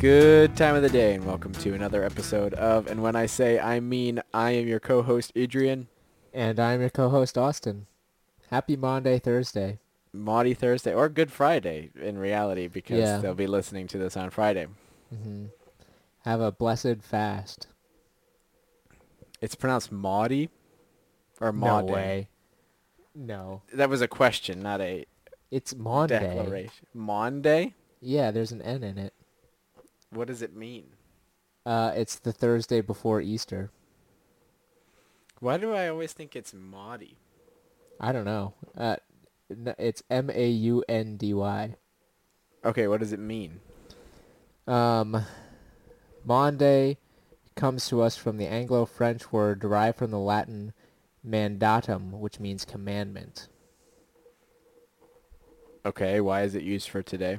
Good time of the day and welcome to another episode of And When I Say I Mean I am your co-host Adrian. And I'm your co-host Austin. Happy Monday, Thursday. Maudie Thursday or Good Friday in reality because Yeah. they'll be listening to this on Friday. hmm Have a blessed fast. It's pronounced Maudie or No Maudie. way. No. That was a question, not a It's Monday. declaration. Monday? Yeah, there's an N in it. What does it mean? Uh, it's the Thursday before Easter. Why do I always think it's Maudie? I don't know. Uh, n- it's M-A-U-N-D-Y. Okay, what does it mean? Um, Monday comes to us from the Anglo-French word derived from the Latin mandatum, which means commandment. Okay, why is it used for today?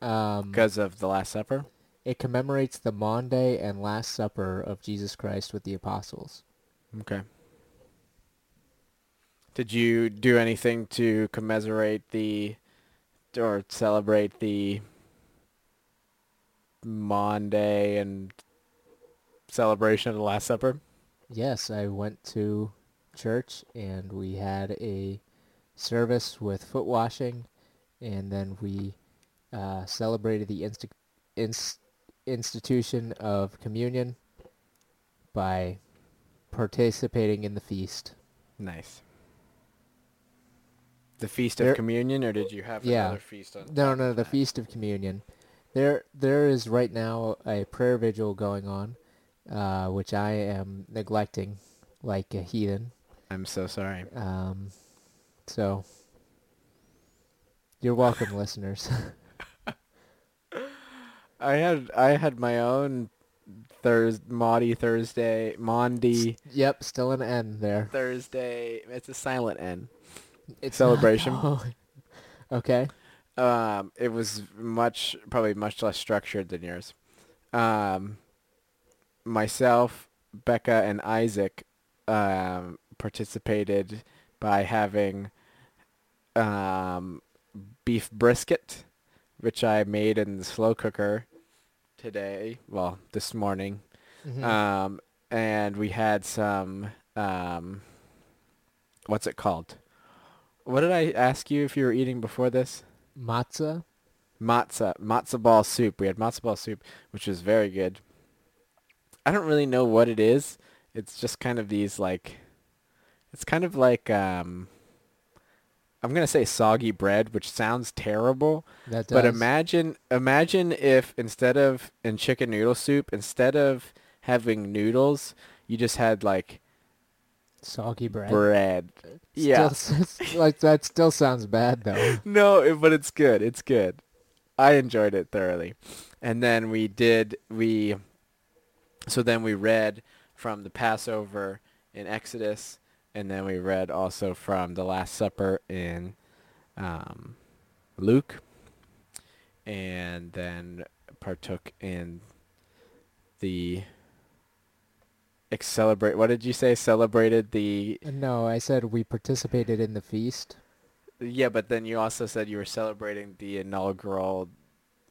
Um, Because of the Last Supper? It commemorates the Maundy and Last Supper of Jesus Christ with the apostles. Okay. Did you do anything to commemorate the or celebrate the Monday and celebration of the Last Supper? Yes, I went to church and we had a service with foot washing, and then we uh, celebrated the insti- ins- institution of communion by participating in the feast. Nice. The Feast of There- Communion, or did you have Yeah. another feast on? No, no, the feast of communion. There, there is right now a prayer vigil going on, uh, which I am neglecting like a heathen. I'm so sorry. Um, so you're welcome, listeners. I had I had my own Thurs Maudie Thursday, Monday yep, still an N there. Thursday. It's a silent N. It's Celebration. not- okay. Um, it was much, probably much less structured than yours. Um, myself, Becca, and Isaac um, participated by having um, beef brisket, which I made in the slow cooker today. Well, this morning. Mhm. Um, and we had some, um, what's it called? What did I ask you if you were eating before this? Matzah. Matzo, matzo ball soup. We had matzo ball soup, which was very good. I don't really know what it is. It's just kind of these like, it's kind of like, um, I'm gonna say soggy bread, which sounds terrible. That does. But imagine, imagine if instead of in chicken noodle soup, instead of having noodles, you just had like soggy bread. bread. Yeah. Like that still sounds bad though. No, but it's good. It's good. I enjoyed it thoroughly. And then we did we so then we read from the Passover in Exodus and then we read also from the Last Supper in um, Luke and then partook in the celebrate what did you say celebrated the No, I said we participated in the feast. Yeah, but then you also said you were celebrating the inaugural,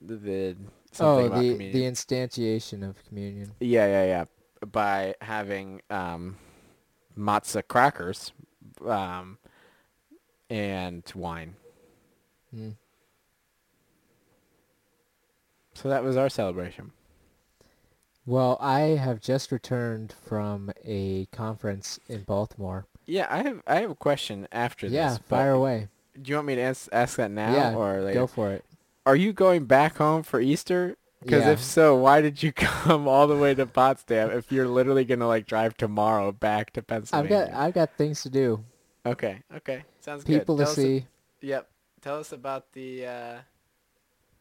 the, Oh, the communion. the instantiation of communion. yeah, yeah, yeah. By having um, matzah crackers, um, and wine. Mm. So that was our celebration. Well, I have just returned from a conference in Baltimore. Yeah, I have I have a question after yeah, this. but fire away. Do you want me to ask, ask that now yeah, or later? go for it. Are you going back home for Easter? Because Yeah. if so, why did you come all the way to Potsdam if you're literally gonna like drive tomorrow back to Pennsylvania? I've got I've got things to do. Okay, okay, sounds People good. People to us a- see. yep. Tell us about the uh,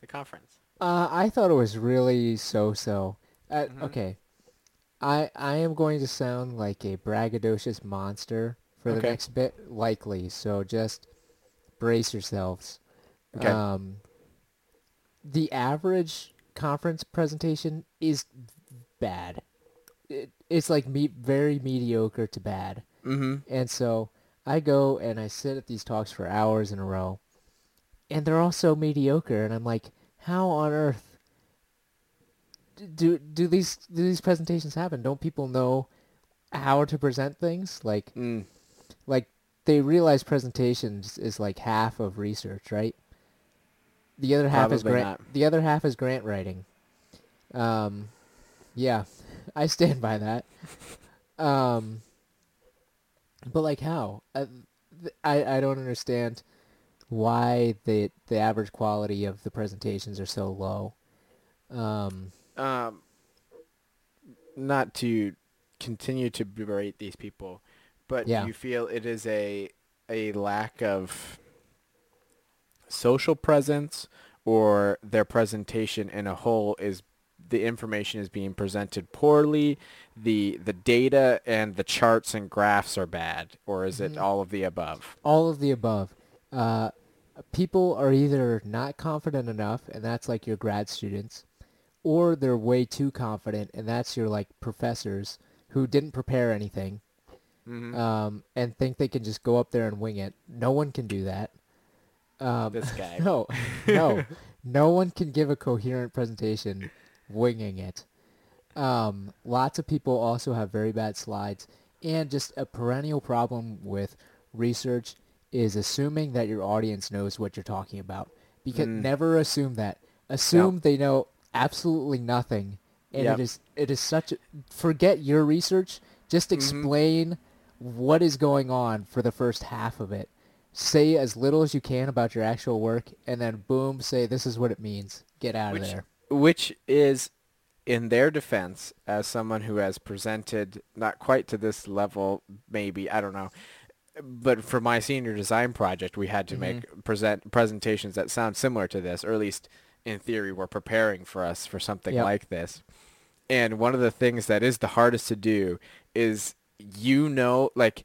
the conference. Uh, I thought it was really so-so. Uh, Mhm. Okay, I I am going to sound like a braggadocious monster for the Okay. next bit, likely. So just brace yourselves. Okay. Um, the average conference presentation is bad. It, it's like me- very mediocre to bad. Mm-hmm. And so I go and I sit at these talks for hours in a row, and they're all so mediocre. And I'm like, how on earth do do these do these presentations happen? Don't people know how to present things? Like Mm. like they realize presentations is like half of research, right? The other half is grant. not. The other half is grant writing. Um, yeah, I stand by that. Um, but like how? Uh, th- I I don't understand why the the average quality of the presentations are so low. Um, um, not to continue to berate these people, but Yeah. you feel it is a a lack of social presence, or their presentation in a whole is the information is being presented poorly, the the data and the charts and graphs are bad, or is it Mhm. all of the above? all of the above. Uh, people are either not confident enough, and that's like your grad students, or they're way too confident, and that's your like professors who didn't prepare anything Mm-hmm. um, and think they can just go up there and wing it. No one can do that. Um, this guy. no, no, no one can give a coherent presentation winging it. Um, lots of people also have very bad slides, and just a perennial problem with research is assuming that your audience knows what you're talking about. Because Mm. never assume that. Assume they know absolutely nothing, and Yep. it is it is such. A, forget your research. Just Mhm. explain what is going on for the first half of it say as little as you can about your actual work and then boom say this is what it means get out Which- of there which is in their defense as someone who has presented not quite to this level maybe i don't know but for my senior design project we had to Mm-hmm. make present presentations that sound similar to this or at least in theory were preparing for us for something Yep. like this and one of the things that is the hardest to do is you know like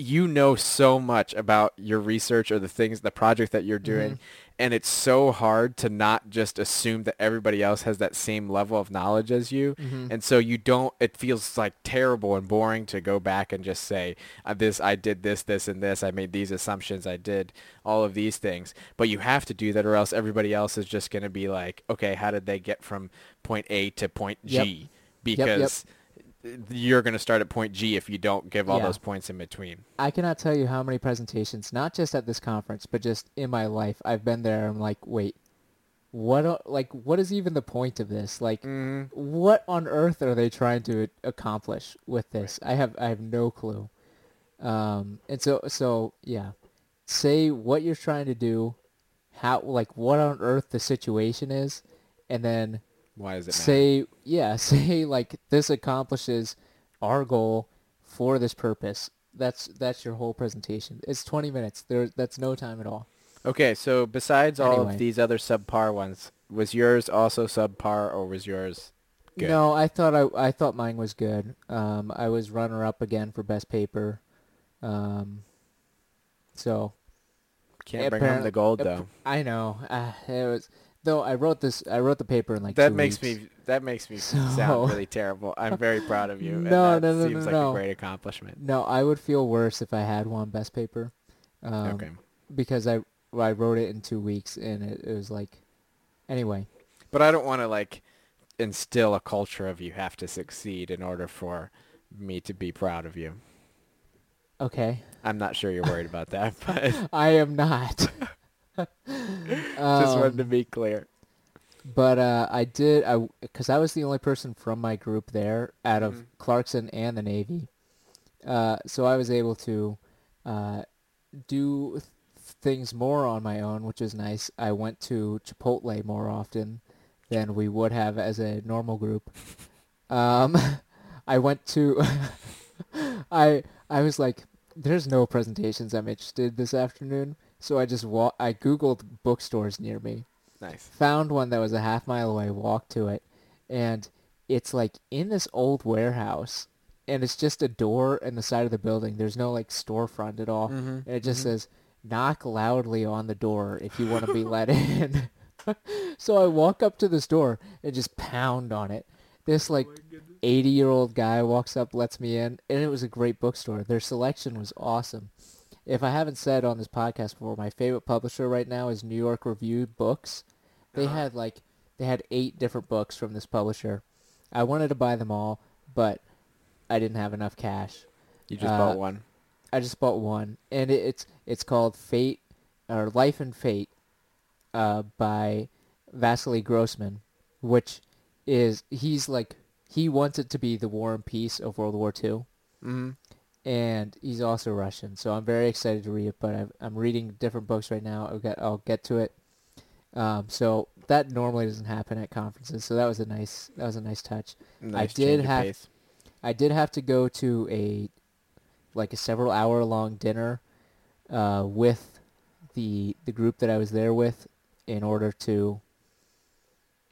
you know so much about your research or the things the project that you're doing and it's so hard to not just assume that everybody else has that same level of knowledge as you. And so you don't it feels like terrible and boring to go back and just say uh, this i did this this and this. I made these assumptions. I did all of these things. But you have to do that or else everybody else is just going to be like okay how did they get from point a to point Yep. g yep. because you're going to start at point g if you don't give all Yeah. those points in between. I cannot tell you how many presentations not just at this conference but just in my life i've been there. I'm like wait what like what is even the point of this? Like mm-hmm. what on earth are they trying to accomplish with this? I have i have no clue. Um and so so yeah. Say what you're trying to do how like what on earth the situation is and then why does it matter? Say yeah say like this accomplishes our goal for this purpose. That's that's your whole presentation. It's 20 minutes. There that's no time at all. Okay, so besides all Anyway. of these other subpar ones, was yours also subpar or was yours good? no i thought i i thought mine was good. Um i was runner up again for best paper. Um so Can't bring home apparent- the gold ap- though. i know. Uh, it was though i wrote this i wrote the paper in like that two makes weeks. me that makes me So- sound really terrible. I'm very proud of you. and No, that no, no, seems no, like no. a great accomplishment. no i would feel worse if i had won best paper um okay. because I I wrote it in two weeks and it, it was like anyway But I don't want to like instill a culture of you have to succeed in order for me to be proud of you. okay I'm not sure you're worried about that, but I am not just wanted to Um, be clear. but uh, I did I because I was the only person from my group there out of Mhm. Clarkson and the Navy uh, so I was able to uh, do th- things more on my own which is nice I went to Chipotle more often than we would have as a normal group um, I went to I I was like, there's no presentations I'm interested this afternoon, so I just wa- I googled bookstores near me, Nice. found one that was a half mile away, walked to it, and it's like in this old warehouse, and it's just a door in the side of the building. There's no like storefront at all, Mhm, and it just mhm. says knock loudly on the door if you want to be let in. so I walk up to this door and just pound on it. This like 80 year old guy walks up, lets me in, and it was a great bookstore. Their selection was awesome. If I haven't said on this podcast before, my favorite publisher right now is New York Review Books. They Uh-huh. had like They had eight different books from this publisher. I wanted to buy them all, but I didn't have enough cash. You just Uh, bought one. I just bought one, and it, it's it's called Fate or Life and Fate, uh, by Vasily Grossman, which is he's like he wants it to be the War and Peace of World War II, Mm-hmm. And he's also Russian, so I'm very excited to read it. But I've, I'm reading different books right now. I'll get I'll get to it. Um, so that normally doesn't happen at conferences, so that was a nice that was a nice touch. Nice did have- pace. I did have to go to a like a several hour long dinner uh, with the the group that I was there with in order to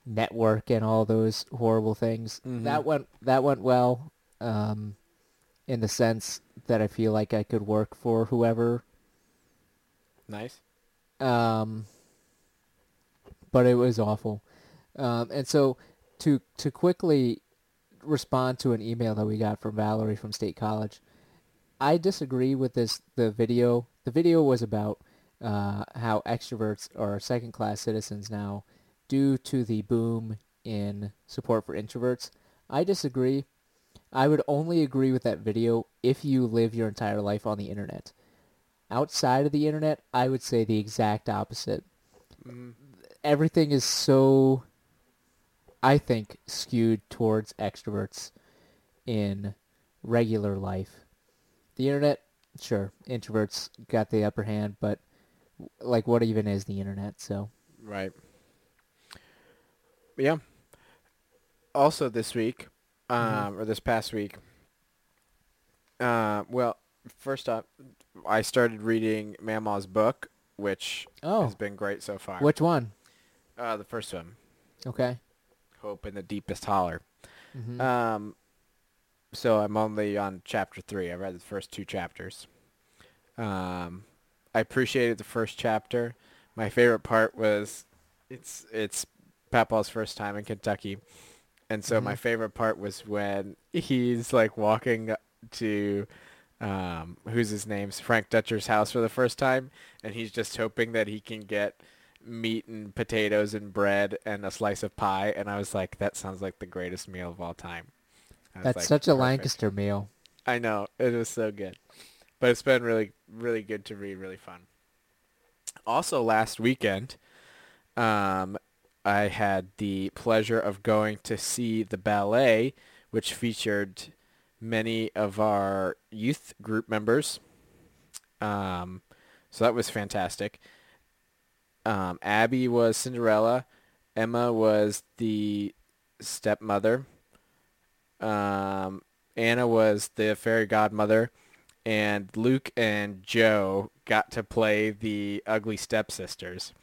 network and all those horrible things. Mhm. That went that went well um, in the sense that I feel like I could work for whoever Nice. um, but it was awful. Um, and so to to quickly respond to an email that we got from Valerie from State College, I disagree with this. The video the video was about uh, how extroverts are second class citizens now due to the boom in support for introverts. I disagree. I would only agree with that video if you live your entire life on the internet. Outside of the internet, I would say the exact opposite. Mm-hmm. Everything is so, I think, skewed towards extroverts in regular life. The internet, sure, introverts got the upper hand, but like, what even is the internet? So, Right. Yeah. Also this week, um, Mhm. or this past week, uh, well, first off, I started reading Mama's book, which oh, has been great so far. which one? Uh, the first one, Okay. Hope in the Deepest Holler. hmm Um, so I'm only on chapter three. I read the first two chapters. Um, I appreciated the first chapter. My favorite part was it's it's Papaw's first time in Kentucky, and so my Mhm. favorite part was when he's like walking to um, who's his name's Frank Dutcher's house for the first time, and he's just hoping that he can get meat and potatoes and bread and a slice of pie, and I was like, that sounds like the greatest meal of all time. That's like, such a "Perfect." Lancaster meal. I know it was so good, but it's been really, really good to read. Really fun. Also, last weekend, um, I had the pleasure of going to see the ballet, which featured many of our youth group members. Um, so that was fantastic. Um, Abby was Cinderella. Emma was the stepmother. Um, Anna was the fairy godmother, and Luke and Joe got to play the ugly stepsisters.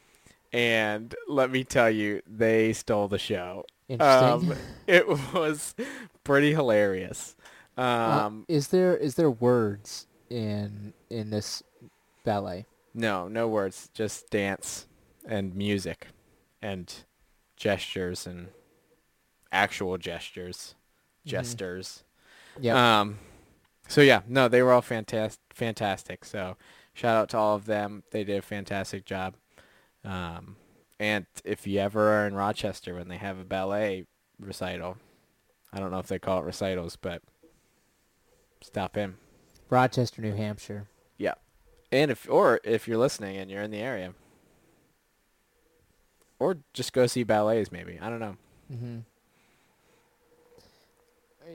And let me tell you, they stole the show. Interesting. Um, it was pretty hilarious. Uh, Um, is there is there words in in this ballet? no, no words, just dance and music and gestures and actual gestures, Mhm. gestures. Yeah. Um, so yeah, no, they were all fantastic. Fantastic. So shout out to all of them. They did a fantastic job. Um, and if you ever are in Rochester when they have a ballet recital, I don't know if they call it recitals, but stop in. Rochester, New Hampshire. Yeah. And if or if you're listening and you're in the area, or just go see ballets, maybe I don't know. hmm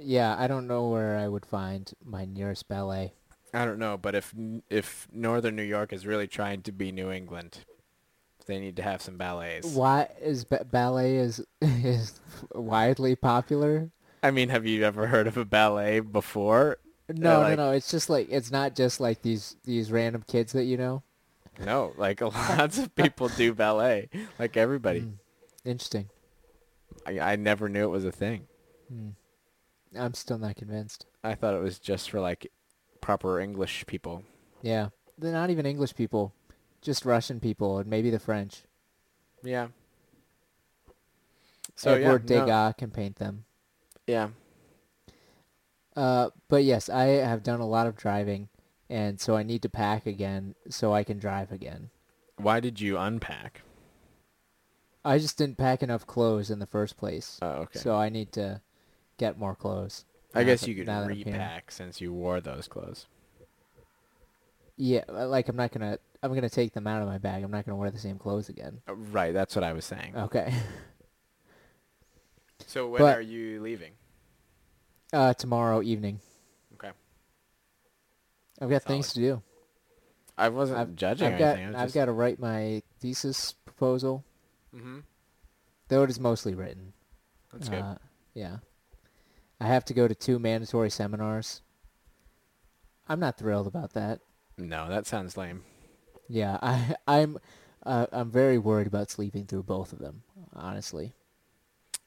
Yeah, I don't know where I would find my nearest ballet. I don't know, but if if Northern New York is really trying to be New England, they need to have some ballets. Why is ba- ballet is is widely popular? I mean, have you ever heard of a ballet before? No, like- no, no. It's just like it's not just like these these random kids that you know. No, like lots of people do ballet, like everybody. Mm. Interesting. I, I never knew it was a thing. Mm. I'm still not convinced. I thought it was just for like proper English people. Yeah, they're not even English people, just Russian people and maybe the French. Yeah. So yeah, Edward no- Degas can paint them. yeah. Uh, but yes, I have done a lot of driving, and so I need to pack again so I can drive again. Why did you unpack? I just didn't pack enough clothes in the first place, Oh, okay. so I need to get more clothes. I guess that- you could now that I'm here. repack since you wore those clothes. Yeah, uh, like I'm not gonna. I'm gonna take them out of my bag. I'm not gonna wear the same clothes again. Uh, Right, that's what I was saying. Okay. So when But- are you leaving? Uh, tomorrow evening. Okay. I've got things to do. I wasn't I've, judging I've or got. anything. I was I've just... got to write my thesis proposal, hmm though it is mostly written. That's good. Uh, yeah. I have to go to two mandatory seminars. I'm not thrilled about that. No, that sounds lame. Yeah, I I'm uh, I'm very worried about sleeping through both of them, honestly.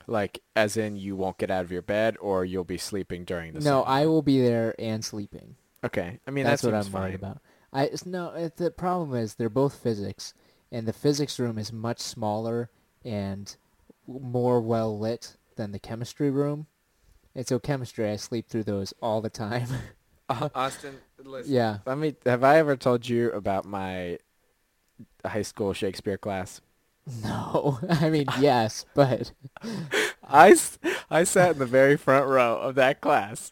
Like, as in you won't get out of your bed, or you'll be sleeping during the. No, I will be there and sleeping. Okay, I mean That's that what I'm seems worried about. I it's, no, it, the problem is they're both physics, and the physics room is much smaller and more well lit than the chemistry room. And so chemistry, I sleep through those all the time. Uh, Austin, listen. yeah. Let me. Have I ever told you about my high school Shakespeare class? No, I mean yes, but I I sat in the very front row of that class.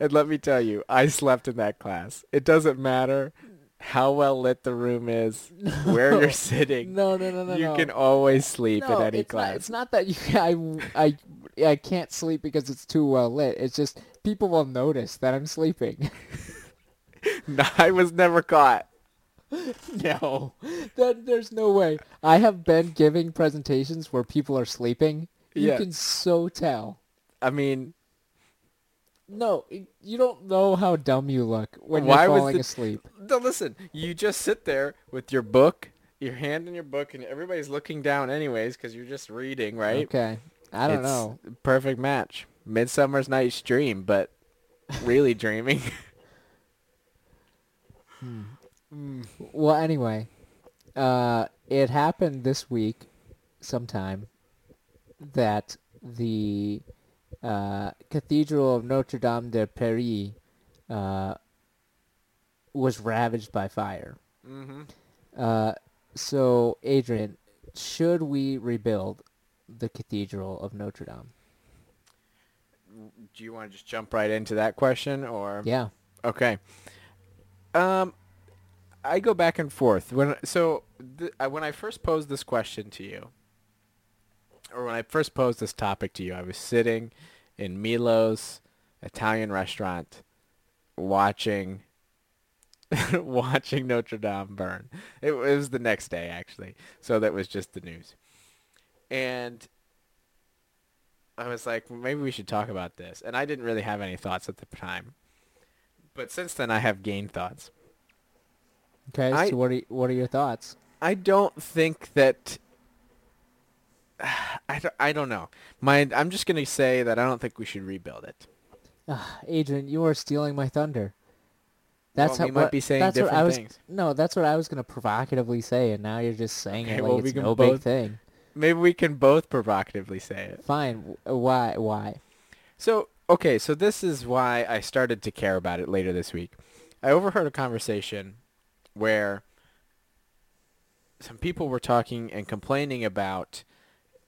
And let me tell you, I slept in that class. It doesn't matter how well lit the room is, where you're sitting. no, no, no, no. you no. can always sleep no, in any it's class. Not, it's not that you. I, I, I can't sleep because it's too well lit. It's just people will notice that I'm sleeping. No, I was never caught. no, that there's no way. I have been giving presentations where people are sleeping. You Yeah. can so tell. I mean, No, you don't know how dumb you look when Why you're was falling the- asleep. no, listen. You just sit there with your book, your hand in your book, and everybody's looking down anyways because you're just reading, right? Okay, I don't It's know. a Perfect match. Midsummer's Night's Dream, but really dreaming. Well, anyway, uh, it happened this week, sometime, that the uh, Cathedral of Notre Dame de Paris uh, was ravaged by fire. mm-hmm. Uh, so, Adrian, should we rebuild the Cathedral of Notre Dame? Do you want to just jump right into that question, or Yeah. Okay. Um, I go back and forth when so th- when I first posed this question to you, or when I first posed this topic to you, I was sitting in Milo's Italian restaurant, watching watching Notre Dame burn. It was the next day actually, so that was just the news, and. I was like, maybe we should talk about this. And I didn't really have any thoughts at the time. But since then, I have gained thoughts. Okay. I- so, what are what are your thoughts? I don't think that. I don't, I don't know. My, I'm just going to say that I don't think we should rebuild it. Ah, Adrian, you are stealing my thunder. That's Well, how we might what- be saying that's what I different was, things. No, that's what I was gonna provocatively say, and now you're just saying Okay, it like well, it's no big thing. Maybe we can both provocatively say it. Fine. Why? Why? So, okay, so this is why I started to care about it later this week. I overheard a conversation where some people were talking and complaining about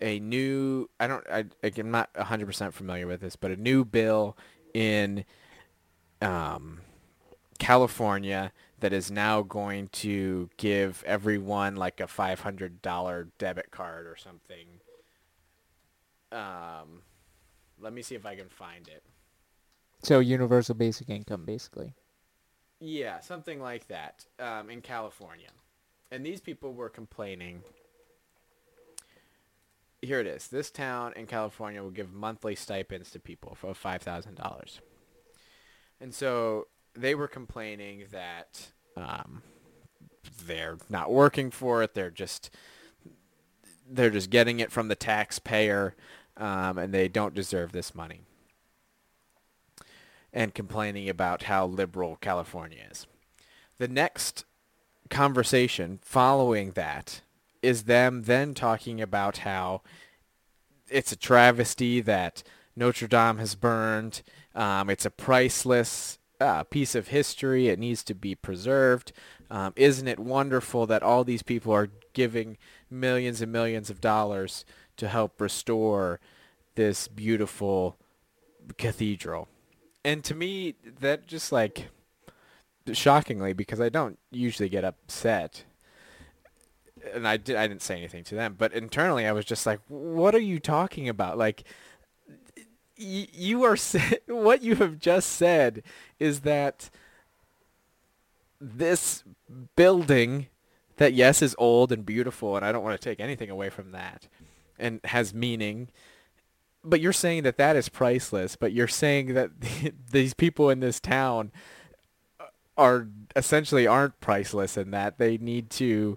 a new I don't I I'm not 100% familiar with this, but a new bill in um California that is now going to give everyone like a $500 debit card or something. Um let me see if I can find it. So universal basic income, basically. Yeah, something like that um, in California. And these people were complaining. Here it is. This town in California will give monthly stipends to people for $5,000. And so they were complaining that um, they're not working for it. They're just they're just getting it from the taxpayer, um, and they don't deserve this money and complaining about how liberal California is. The next conversation following that is them then talking about how it's a travesty that Notre Dame has burned. Um, it's a priceless a piece of history. It needs to be preserved. Um, isn't it wonderful that all these people are giving millions and millions of dollars to help restore this beautiful cathedral? And to me, that just like shockingly, because I don't usually get upset, and I did I didn't say anything to them, but internally I was just like, "What are you talking about?" Like you are what you have just said is that this building that yes is old and beautiful and I don't want to take anything away from that and has meaning but you're saying that that is priceless but you're saying that these people in this town are essentially aren't priceless and that they need to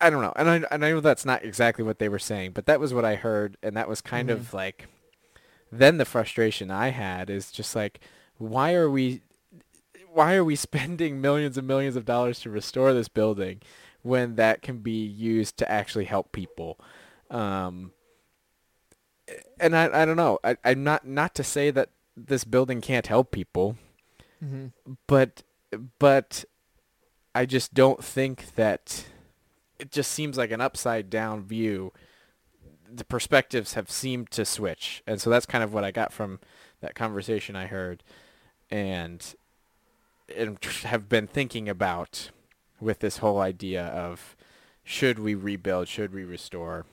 I don't know and I, and I know that's not exactly what they were saying but that was what I heard and that was kind mm-hmm. of like then the frustration I had is just like, why are we, why are we spending millions and millions of dollars to restore this building when that can be used to actually help people? Um, and I, I don't know. I, I'm not, not to say that this building can't help people, mm-hmm. but, but I just don't think that it just seems like an upside down view the perspectives have seemed to switch, and so that's kind of what I got from that conversation I heard, and and have been thinking about with this whole idea of should we rebuild, should we restore,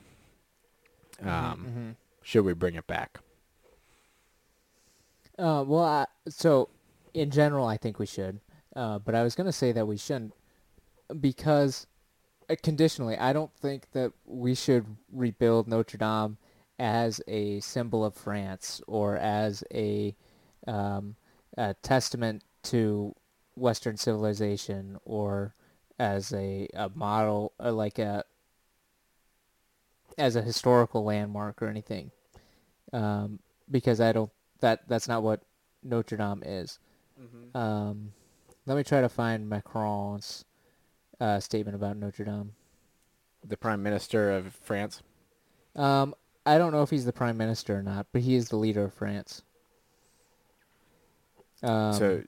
um, mm-hmm. should we bring it back? Uh, well, I, so in general, I think we should, uh, but I was going to say that we shouldn't because uh, conditionally, I don't think that we should rebuild Notre Dame as a symbol of France or as a, um, a testament to Western civilization or as a, a model, uh, like a as a historical landmark or anything, um, because I don't that that's not what Notre Dame is. Mm-hmm. Um, let me try to find Macron's uh, statement about Notre Dame. The Prime Minister of France? Um, I don't know if he's the Prime Minister or not, but he is the leader of France. Um, so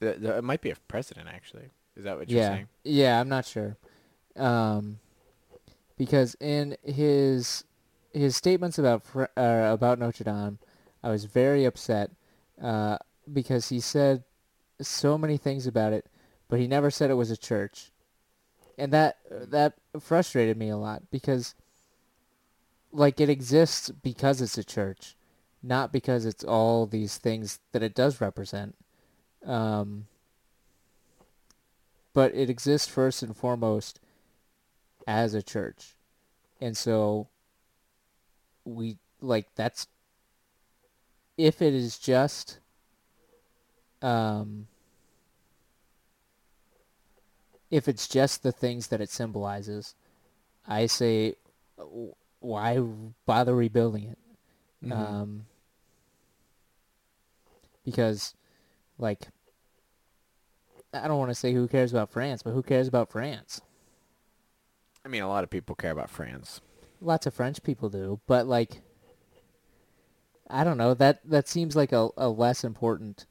th- th- it might be a president, actually. Is that what you're yeah, saying? Yeah, I'm not sure. Um, because in his his statements about uh, about Notre Dame, I was very upset uh, because he said so many things about it, but he never said it was a church. And that that frustrated me a lot because like it exists because it's a church not because it's all these things that it does represent. Um, but it exists first and foremost as a church and so we like that's if it is just um if it's just the things that it symbolizes, I say, why bother rebuilding it? Mm-hmm. Um, because, like, I don't want to say who cares about France, but who cares about France? I mean, a lot of people care about France. Lots of French people do, but like, I don't know. That that seems like a, a less important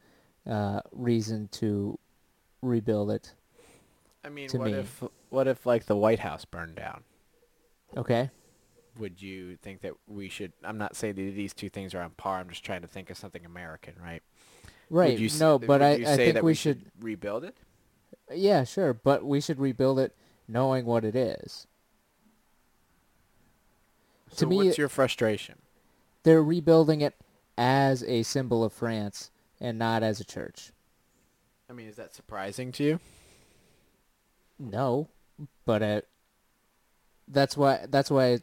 uh, reason to rebuild it. I mean, what me. if what if like the White House burned down? Okay. Would you think that we should? I'm not saying that these two things are on par. I'm just trying to think of something American, right? Right. No, but I, I think we, we should, should rebuild it. Yeah, sure, but we should rebuild it knowing what it is. So to me, what's your frustration? They're rebuilding it as a symbol of France and not as a church. I mean, is that surprising to you? No, but uh, that's why that's why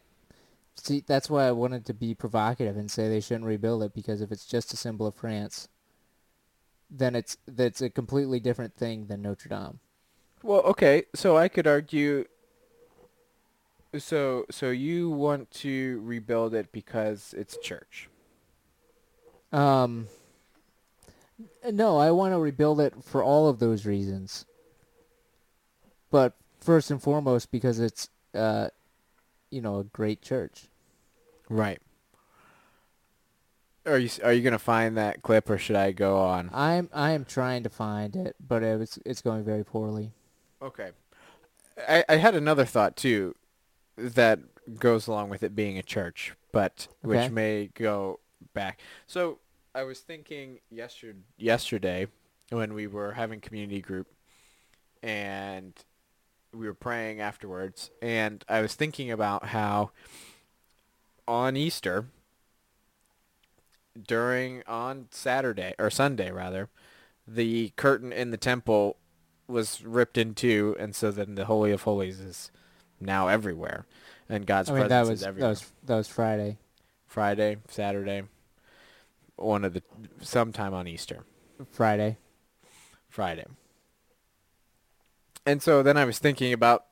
see that's why I wanted to be provocative and say they shouldn't rebuild it because if it's just a symbol of France, then it's that's a completely different thing than Notre Dame. Well, okay, so I could argue. So so you want to rebuild it because it's church. Um. No, I want to rebuild it for all of those reasons but first and foremost because it's uh, you know a great church. Right. Are you are you gonna find that clip or should I go on? I'm I am trying to find it, but it was, it's going very poorly. Okay. I, I had another thought too that goes along with it being a church, but Okay. which may go back. So I was thinking yesterday, yesterday when we were having community group and we were praying afterwards, and I was thinking about how on Easter, during on Saturday or Sunday rather, the curtain in the temple was ripped in two, and so then the Holy of Holies is now everywhere, and God's I mean, presence that was is that everywhere. was that was Friday. Friday, Saturday, one of the sometime on Easter, Friday. Friday. And so then I was thinking about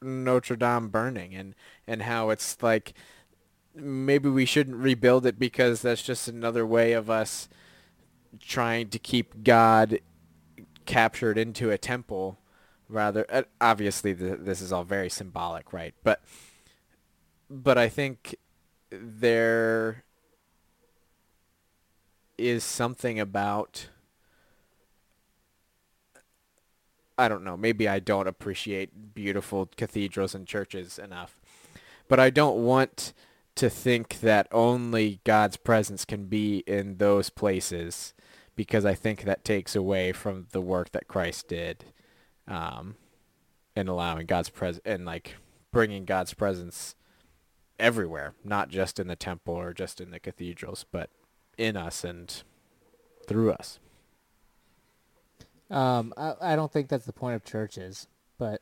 Notre Dame burning and and how it's like maybe we shouldn't rebuild it because that's just another way of us trying to keep God captured into a temple rather uh, obviously th this is all very symbolic right but but I think there is something about I don't know, maybe I don't appreciate beautiful cathedrals and churches enough. But I don't want to think that only God's presence can be in those places because I think that takes away from the work that Christ did um, in allowing God's presence and like bringing God's presence everywhere, not just in the temple or just in the cathedrals, but in us and through us. Um, I, I don't think that's the point of churches, but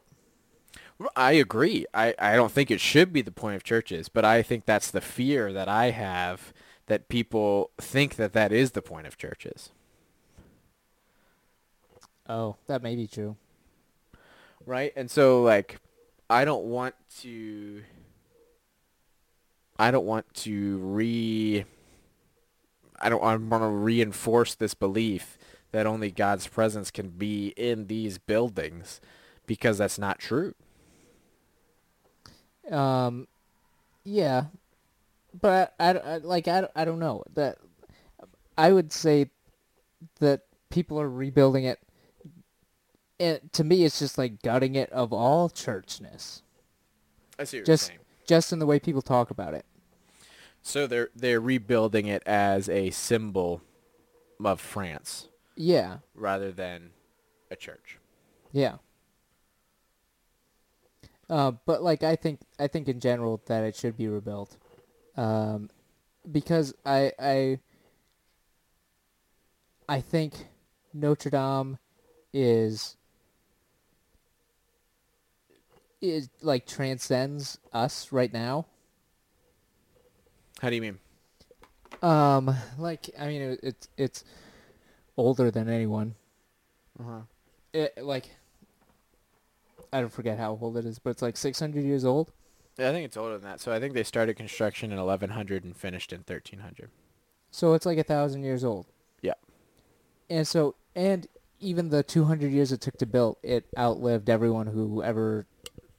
I agree. I, I don't think it should be the point of churches, but I think that's the fear that I have that people think that that is the point of churches. Oh, that may be true. Right? And so like I don't want to I don't want to re I don't I want to reinforce this belief that only God's presence can be in these buildings because that's not true. Um, yeah, but I, I like I, I don't know that I would say that people are rebuilding it. And to me, it's just like gutting it of all churchness, I see what just just in the way people talk about it. So they're they're rebuilding it as a symbol of France Yeah, rather than a church. yeah. Uh, but like I think I think in general that it should be rebuilt, um, because I I I think Notre Dame is is like transcends us right now. How do you mean? Um, like I mean it, it's it's older than anyone. Uh-huh. It like I don't forget how old it is, but it's like 600 years old. Yeah, I think it's older than that. So I think they started construction in 1100 and finished in 1300. So it's like a thousand years old. Yeah. And so, and even the 200 years it took to build, it outlived everyone who ever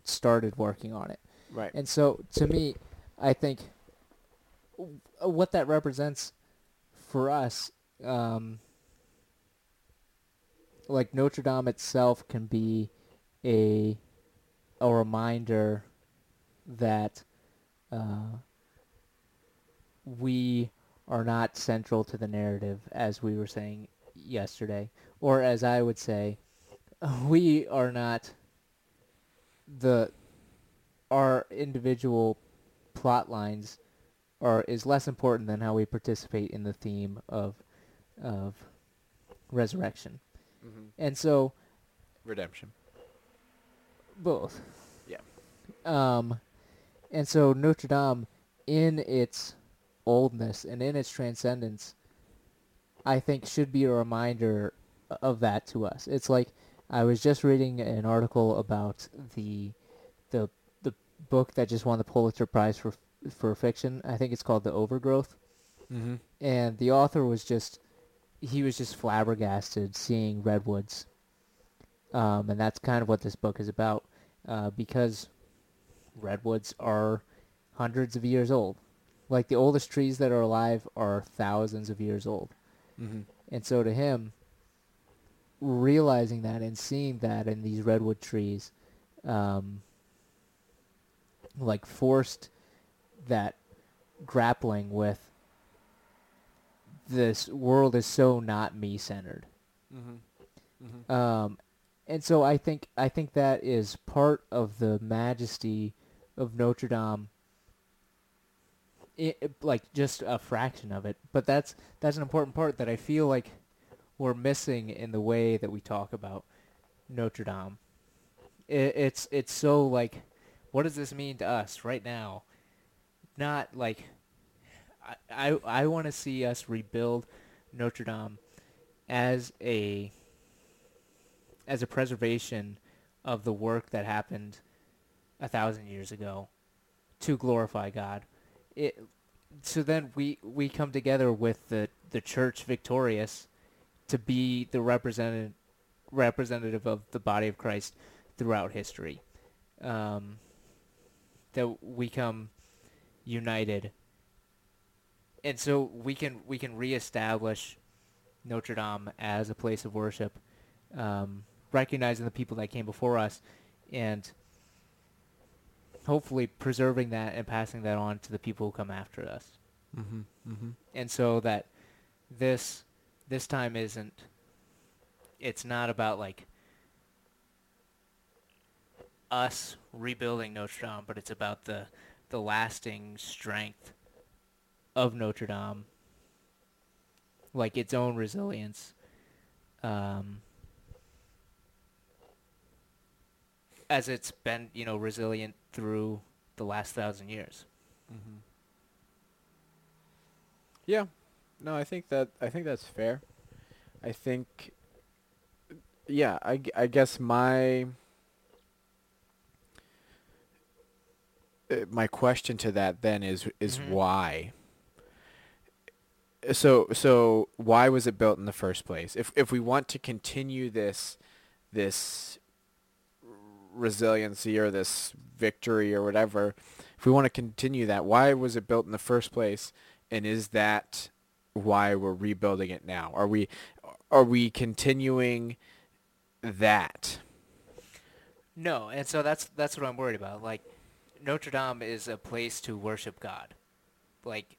started working on it. Right. And so, to me, I think what that represents for us, um, like Notre Dame itself can be a a reminder that uh, we are not central to the narrative, as we were saying yesterday, or as I would say, we are not the our individual plot lines are is less important than how we participate in the theme of of resurrection. Mm-hmm. And so Redemption. both. Yeah. Um and so Notre Dame in its oldness and in its transcendence I think should be a reminder of that to us. It's like I was just reading an article about the the the book that just won the Pulitzer Prize for for fiction. I think it's called The Overgrowth. Mm-hmm. And the author was just he was just flabbergasted seeing redwoods. Um, and that's kind of what this book is about, uh, because redwoods are hundreds of years old. like the oldest trees that are alive are thousands of years old. Mm-hmm. And so to him, realizing that and seeing that in these redwood trees, um, like forced that grappling with this world is so not me centered. Mm-hmm. Mm-hmm. Um, and so I think I think that is part of the majesty of Notre Dame. It, like just a fraction of it, but that's that's an important part that I feel like we're missing in the way that we talk about Notre Dame. It, it's it's so like, what does this mean to us right now? Not like, I I, I want to see us rebuild Notre Dame as a as a preservation of the work that happened a thousand years ago to glorify God. It so then we we come together with the the church victorious to be the representative representative of the body of Christ throughout history. Um, that we come united, and so we can we can reestablish Notre Dame as a place of worship, um, recognizing the people that came before us, and hopefully preserving that and passing that on to the people who come after us. Mm-hmm. Mm-hmm. And so that this this time isn't it's not about like us rebuilding Notre Dame, but it's about the the lasting strength of Notre Dame, like its own resilience, um, as it's been you know resilient through the last thousand years. Mm-hmm. Yeah, no, I think that I think that's fair. I think, yeah, I, I guess my uh, my question to that then is is Mhm. why. So so why was it built in the first place? If if we want to continue this this resiliency or this victory or whatever, if we want to continue that, why was it built in the first place? And is that why we're rebuilding it now? Are we are we continuing that? No, and so that's that's what I'm worried about. Like Notre Dame is a place to worship God. Like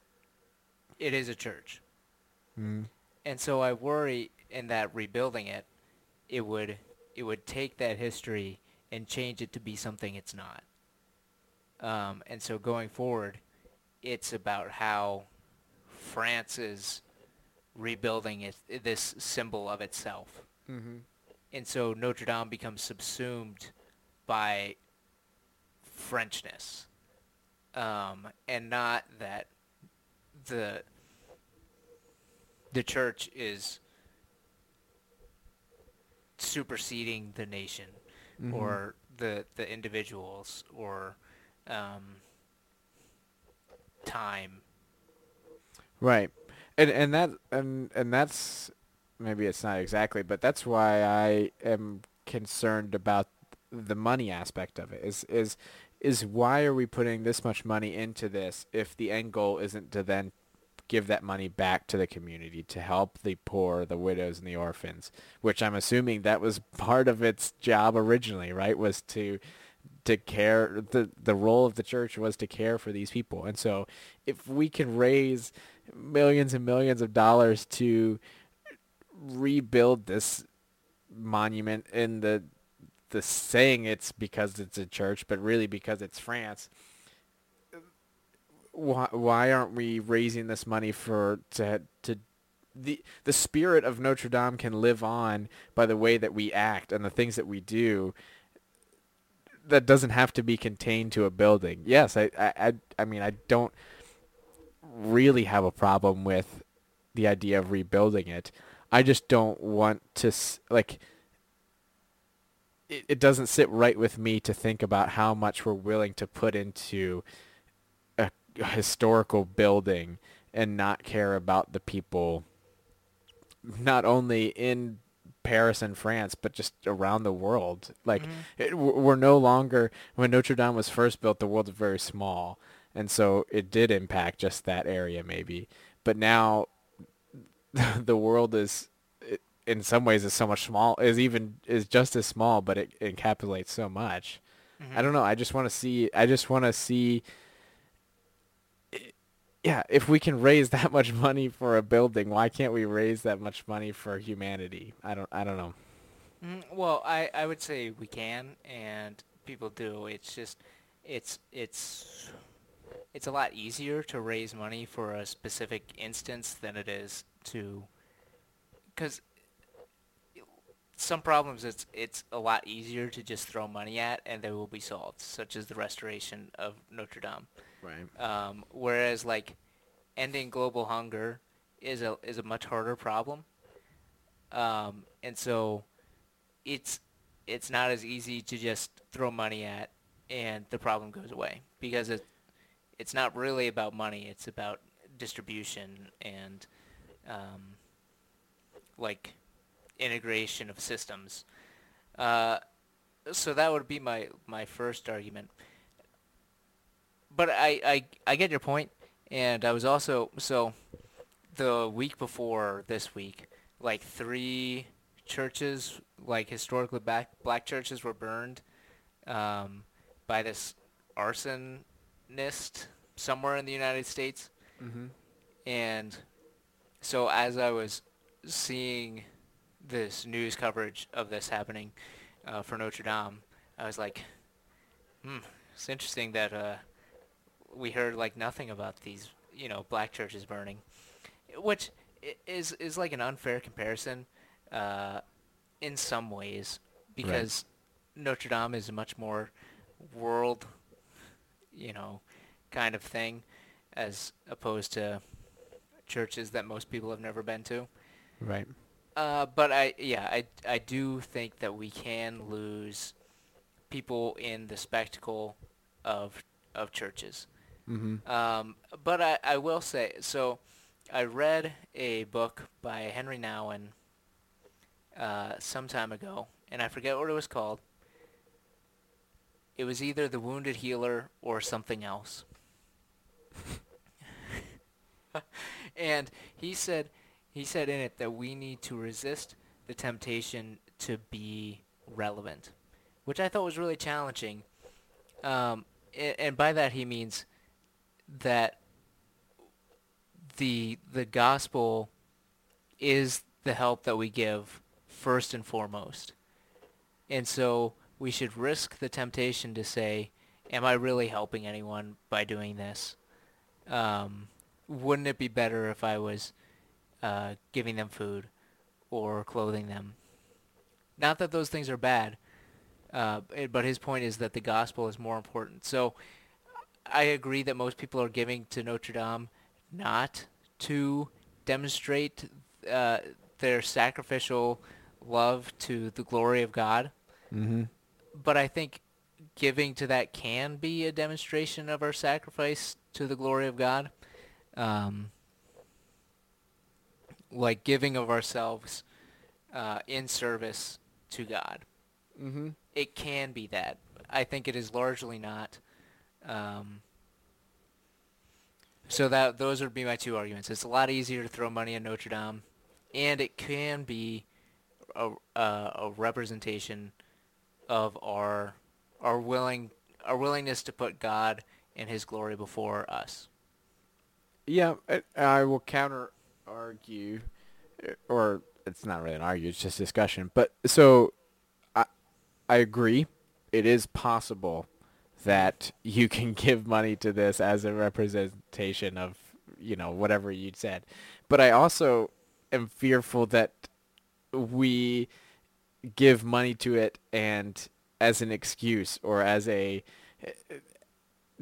it is a church. Mm. And so I worry in that rebuilding it it would it would take that history and change it to be something it's not. Um, and so going forward, it's about how France is rebuilding it, this symbol of itself. Mm-hmm. And so Notre Dame becomes subsumed by Frenchness, um, and not that the the church is superseding the nation Mm-hmm. or the the individuals or um, time. Right. And and that and and that's maybe it's not exactly, but that's why I am concerned about the money aspect of it. Is is is why are we putting this much money into this if the end goal isn't to then give that money back to the community to help the poor, the widows and the orphans, which I'm assuming that was part of its job originally, right? Was to to care the the role of the church was to care for these people. And so if we can raise millions and millions of dollars to rebuild this monument in the the saying it's because it's a church, but really because it's France. Why why aren't we raising this money for to to the the spirit of Notre Dame can live on by the way that we act and the things that we do. That doesn't have to be contained to a building. Yes, I I I, I mean I don't really have a problem with the idea of rebuilding it. I just don't want to like it, it doesn't sit right with me to think about how much we're willing to put into a, a historical building and not care about the people not only in Paris and France, but just around the world. Like Mhm. it, we're no longer when Notre Dame was first built, the world was very small, and so it did impact just that area maybe. But now the world is in some ways is so much small is even is just as small but it, encapsulates so much. Mm-hmm. i don't know. I just want to see i just want to see yeah if we can raise that much money for a building why can't we raise that much money for humanity? I don't i don't know. Mm, well i i would say we can and people do. It's just it's it's it's a lot easier to raise money for a specific instance than it is to because some problems it's it's a lot easier to just throw money at and they will be solved, such as the restoration of Notre Dame. Right. Um, whereas like ending global hunger is a is a much harder problem. Um, and so it's it's not as easy to just throw money at and the problem goes away because it it's not really about money. It's about distribution and um, like integration of systems. Uh, so that would be my, my first argument. But I, I, I get your point, and I was also so the week before this week, like three churches, like historically black black churches, were burned um, by this somewhere in the United States. Mm-hmm. And so as I was seeing this news coverage of this happening uh, for Notre Dame, I was like, hmm, it's interesting that uh, we heard like nothing about these, you know, black churches burning, which is is like an unfair comparison uh, in some ways because right. Notre Dame is a much more world, you know, kind of thing, as opposed to churches that most people have never been to. Right. Uh, but I yeah I I do think that we can lose people in the spectacle of of churches. Mm-hmm. Um, but I, I will say so. I read a book by Henry Nouwen uh, some time ago, and I forget what it was called. It was either The Wounded Healer or something else. and he said he said in it that we need to resist the temptation to be relevant, which I thought was really challenging. Um, and, and by that he means that the the gospel is the help that we give first and foremost. And so we should risk the temptation to say, am I really helping anyone by doing this? Um, wouldn't it be better if I was uh, giving them food or clothing them. Not that those things are bad, uh, but his point is that the gospel is more important. So I agree that most people are giving to Notre Dame not to demonstrate uh, their sacrificial love to the glory of God. Mm-hmm. But I think giving to that can be a demonstration of our sacrifice to the glory of God. Um, like giving of ourselves uh, in service to God. Mm-hmm. It can be that. I think it is largely not. Um, so that those would be my two arguments. It's a lot easier to throw money at Notre Dame, and it can be a, uh, a representation of our our willing our willingness to put God and His glory before us. Yeah, I, will counter argue, or it's not really an argue, it's just discussion. But so I, I agree. It is possible that you can give money to this as a representation of, you know, whatever you said. But I also am fearful that we give money to it and as an excuse or as a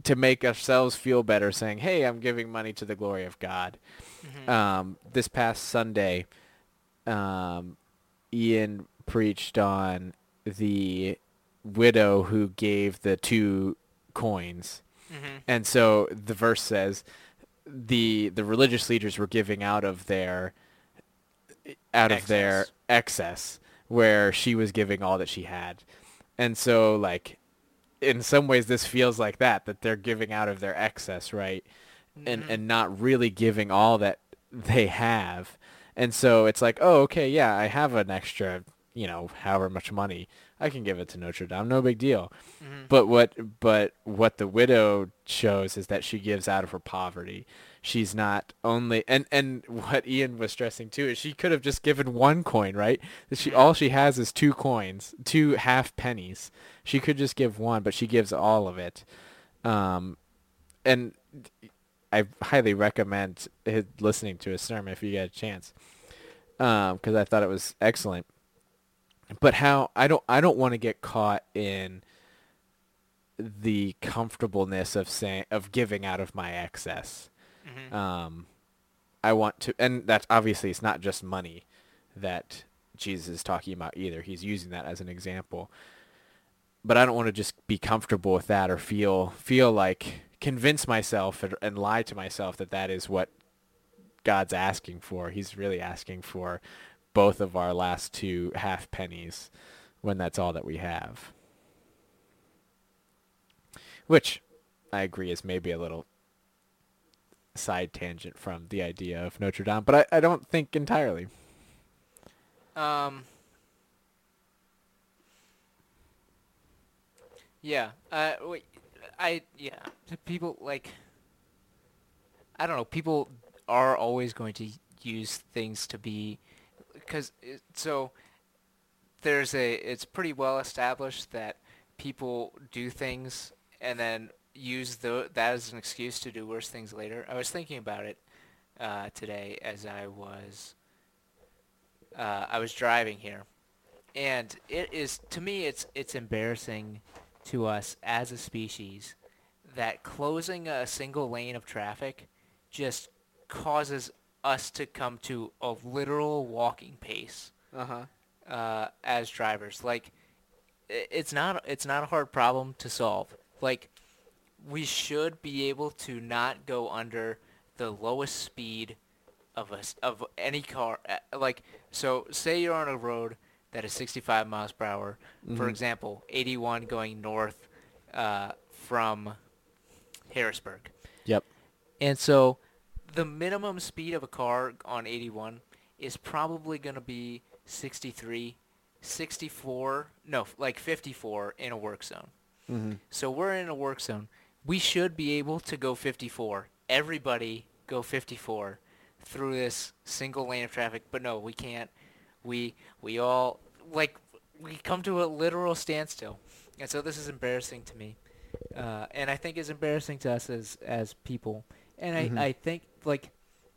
to make ourselves feel better saying, hey, I'm giving money to the glory of God. Mm-hmm. Um, this past Sunday, um, Ian preached on the widow who gave the two coins. Mm-hmm. And so the verse says the the religious leaders were giving out of their out excess. of their excess where she was giving all that she had. And so like in some ways this feels like that that they're giving out of their excess, right? And Mhm. and not really giving all that they have. And so it's like, "Oh, okay, yeah, I have an extra, you know, however much money. I can give it to Notre Dame. No big deal." Mhm. But what but what the widow shows is that she gives out of her poverty. She's not only and and what Ian was stressing too is she could have just given one coin, right? She all she has is two coins, two half pennies. She could just give one, but she gives all of it. Um, and I highly recommend listening to his sermon if you get a chance, because I thought it was excellent. But how I don't I don't want to get caught in the comfortableness of saying of giving out of my excess. Mhm. Um, I want to, and that's obviously it's not just money that Jesus is talking about either. He's using that as an example. But I don't want to just be comfortable with that or feel feel like convince myself and, and lie to myself that that is what God's asking for. He's really asking for both of our last two half pennies when that's all that we have. Which I agree is maybe a little side tangent from the idea of Notre Dame, but I, I don't think entirely. Um. Yeah. Uh. I. Yeah. People like. I don't know. People are always going to use things to be, because so. There's a. It's pretty well established that people do things and then use the that as an excuse to do worse things later. I was thinking about it uh, today as I was uh, I was driving here, and it is to me it's it's embarrassing to us as a species that closing a single lane of traffic just causes us to come to a literal walking pace Uh-huh. uh, as drivers. Like, it's not it's not a hard problem to solve. Like, we should be able to not go under the lowest speed of a s of any car. Like, so say you're on a road that is 65 miles per hour. For Mhm. example, 81 going north uh, from Harrisburg. Yep. And so the minimum speed of a car on 81 is probably going to be 63, 64, no, like 54 in a work zone. Mm-hmm. So we're in a work zone. We should be able to go 54. Everybody go 54 through this single lane of traffic, but no, we can't. We we all like we come to a literal standstill, and so this is embarrassing to me, uh, and I think it's embarrassing to us as as people. And I, Mhm. I think like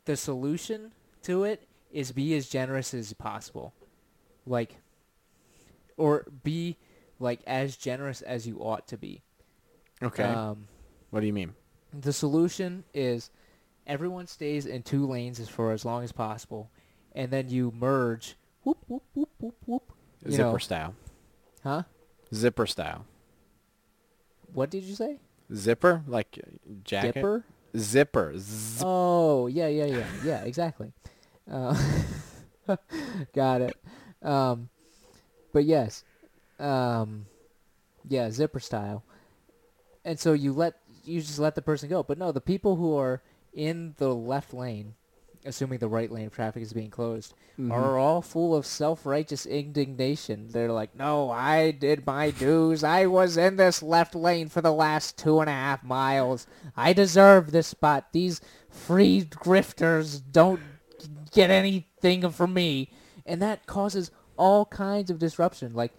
the solution to it is be as generous as possible, like, or be like as generous as you ought to be. Okay. Um, what do you mean? the solution is everyone stays in two lanes as for as long as possible, and then you merge. Whoop whoop whoop whoop whoop. You Zipper know, style. huh? Zipper style. What did you say? Zipper like uh, jacket. Dipper? Zipper. Z- Oh yeah yeah yeah yeah exactly. Uh, got it. Um, but yes, um, yeah, zipper style. And so you let you just let the person go. But no, the people who are in the left lane, assuming the right lane of traffic is being closed, Mhm. are all full of self-righteous indignation. They're like, "No, I did my dues. I was in this left lane for the last two and a half miles. I deserve this spot. These free grifters don't get anything from me." And that causes all kinds of disruption. Like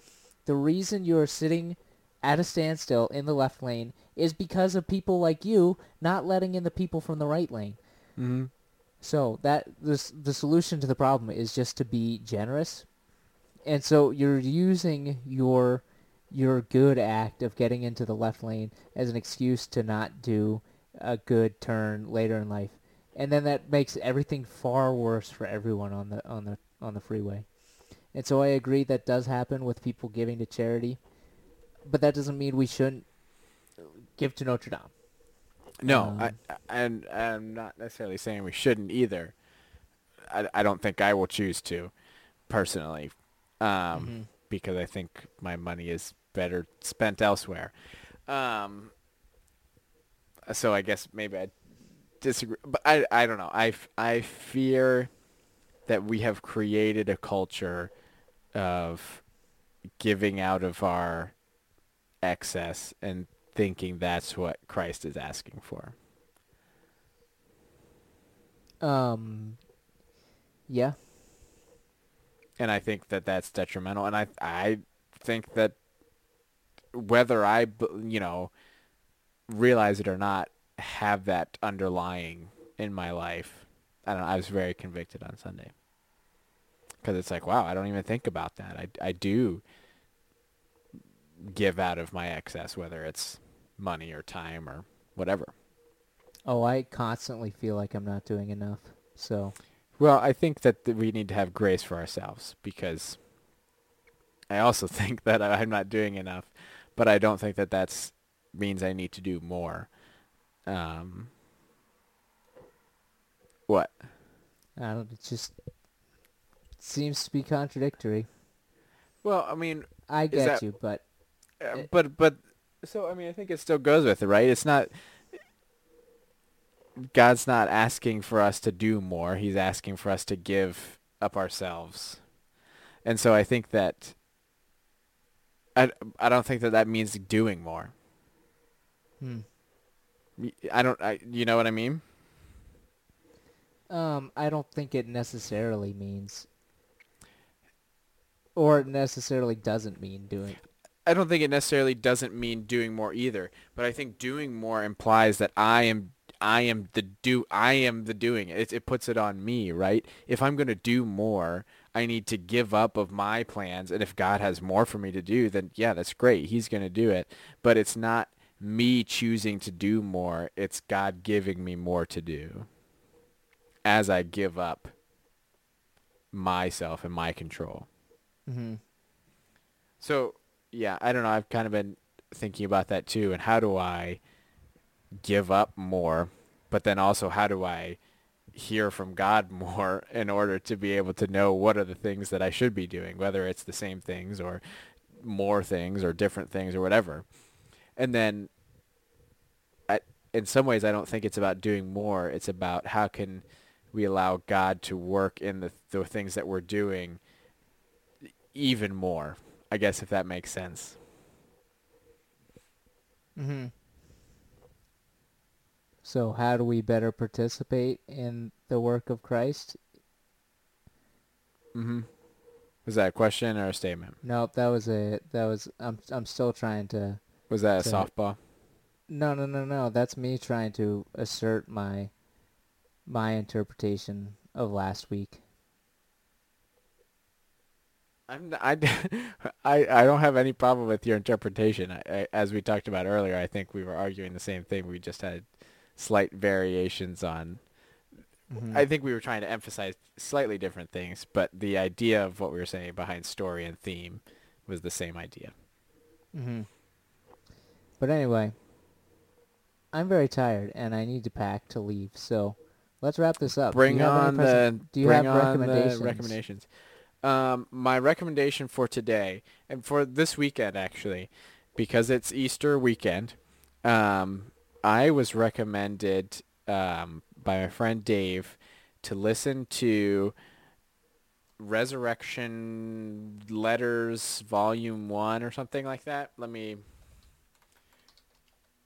the reason you're sitting at a standstill in the left lane is because of people like you not letting in the people from the right lane. Mhm. So that this the solution to the problem is just to be generous, and so you're using your your good act of getting into the left lane as an excuse to not do a good turn later in life, and then that makes everything far worse for everyone on the on the on the freeway. And so I agree that does happen with people giving to charity, but that doesn't mean we shouldn't give to Notre Dame. No, I, Um, I- and I'm not necessarily saying we shouldn't either. I, I don't think I will choose to, personally, um, Mhm. because I think my money is better spent elsewhere. Um. So I guess maybe I disagree, but I I don't know. I, I fear that we have created a culture of giving out of our excess and thinking that's what Christ is asking for. Um. Yeah. and I think that that's detrimental. And I I think that whether I, you know realize it or not, have that underlying in my life. I don't know. I was very convicted on Sunday because it's like, wow, I don't even think about that. I I do give out of my excess, whether it's money or time or whatever. Oh, I constantly feel like I'm not doing enough. So. Well, I think that th- we need to have grace for ourselves because I also think that I- I'm not doing enough, but I don't think that that means I need to do more. Um, what? I don't. It just seems to be contradictory. Well, I mean, I get that- you, but uh, but but so I mean, I think it still goes with it, right? It's not God's not asking for us to do more. He's asking for us to give up ourselves. And so I think that I, I don't think that that means doing more. hmm. I don't I you know what I mean? um, I don't think it necessarily means, or it necessarily doesn't mean doing. I don't think it necessarily doesn't mean doing more either, but I think doing more implies that I am I am the do I am the doing it. It, it puts it on me, right? If I'm going to do more, I need to give up of my plans, and if God has more for me to do, then yeah, that's great. He's going to do it, but it's not me choosing to do more. It's God giving me more to do as I give up myself and my control. hmm So yeah, I don't know. I've kind of been thinking about that too, and how do I give up more, but then also how do I hear from God more in order to be able to know what are the things that I should be doing, whether it's the same things or more things or different things or whatever. And then I, in some ways I don't think it's about doing more. It's about how can we allow God to work in the, the things that we're doing even more. I guess if that makes sense. hmm So how do we better participate in the work of Christ? Mm-hmm. Was that a question or a statement? Nope, that was a that was I'm I'm still trying to Was that a softball? No, no, no, no. That's me trying to assert my my interpretation of last week. I'm, I, I, I don't have any problem with your interpretation. I, I, as we talked about earlier, I think we were arguing the same thing. We just had slight variations on. Mhm. I think we were trying to emphasize slightly different things, but the idea of what we were saying behind story and theme was the same idea. hmm But anyway, I'm very tired and I need to pack to leave. So let's wrap this up. Do Bring you have any on present- the Do you bring have on recommendations? the recommendations. Um, my recommendation for today and for this weekend actually, because it's Easter weekend, um, I was recommended um, by my friend Dave to listen to Resurrection Letters Volume One or something like that. Let me.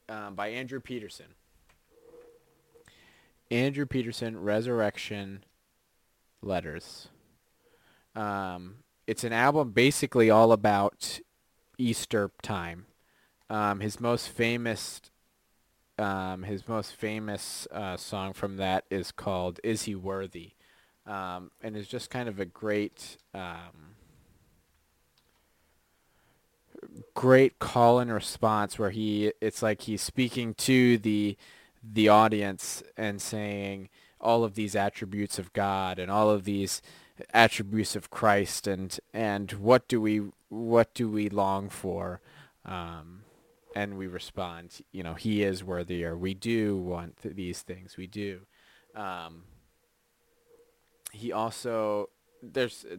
Um, by Andrew Peterson. Andrew Peterson, Resurrection Letters. Um, it's an album basically all about Easter time. Um, his most famous, um, his most famous uh, song from that is called "Is He Worthy," um, and is just kind of a great, um, great call and response where he, it's like he's speaking to the the audience and saying all of these attributes of God and all of these attributes of Christ and and what do we what do we long for? Um, and we respond you know he is worthy or we do want th- these things we do. Um, he also there's uh,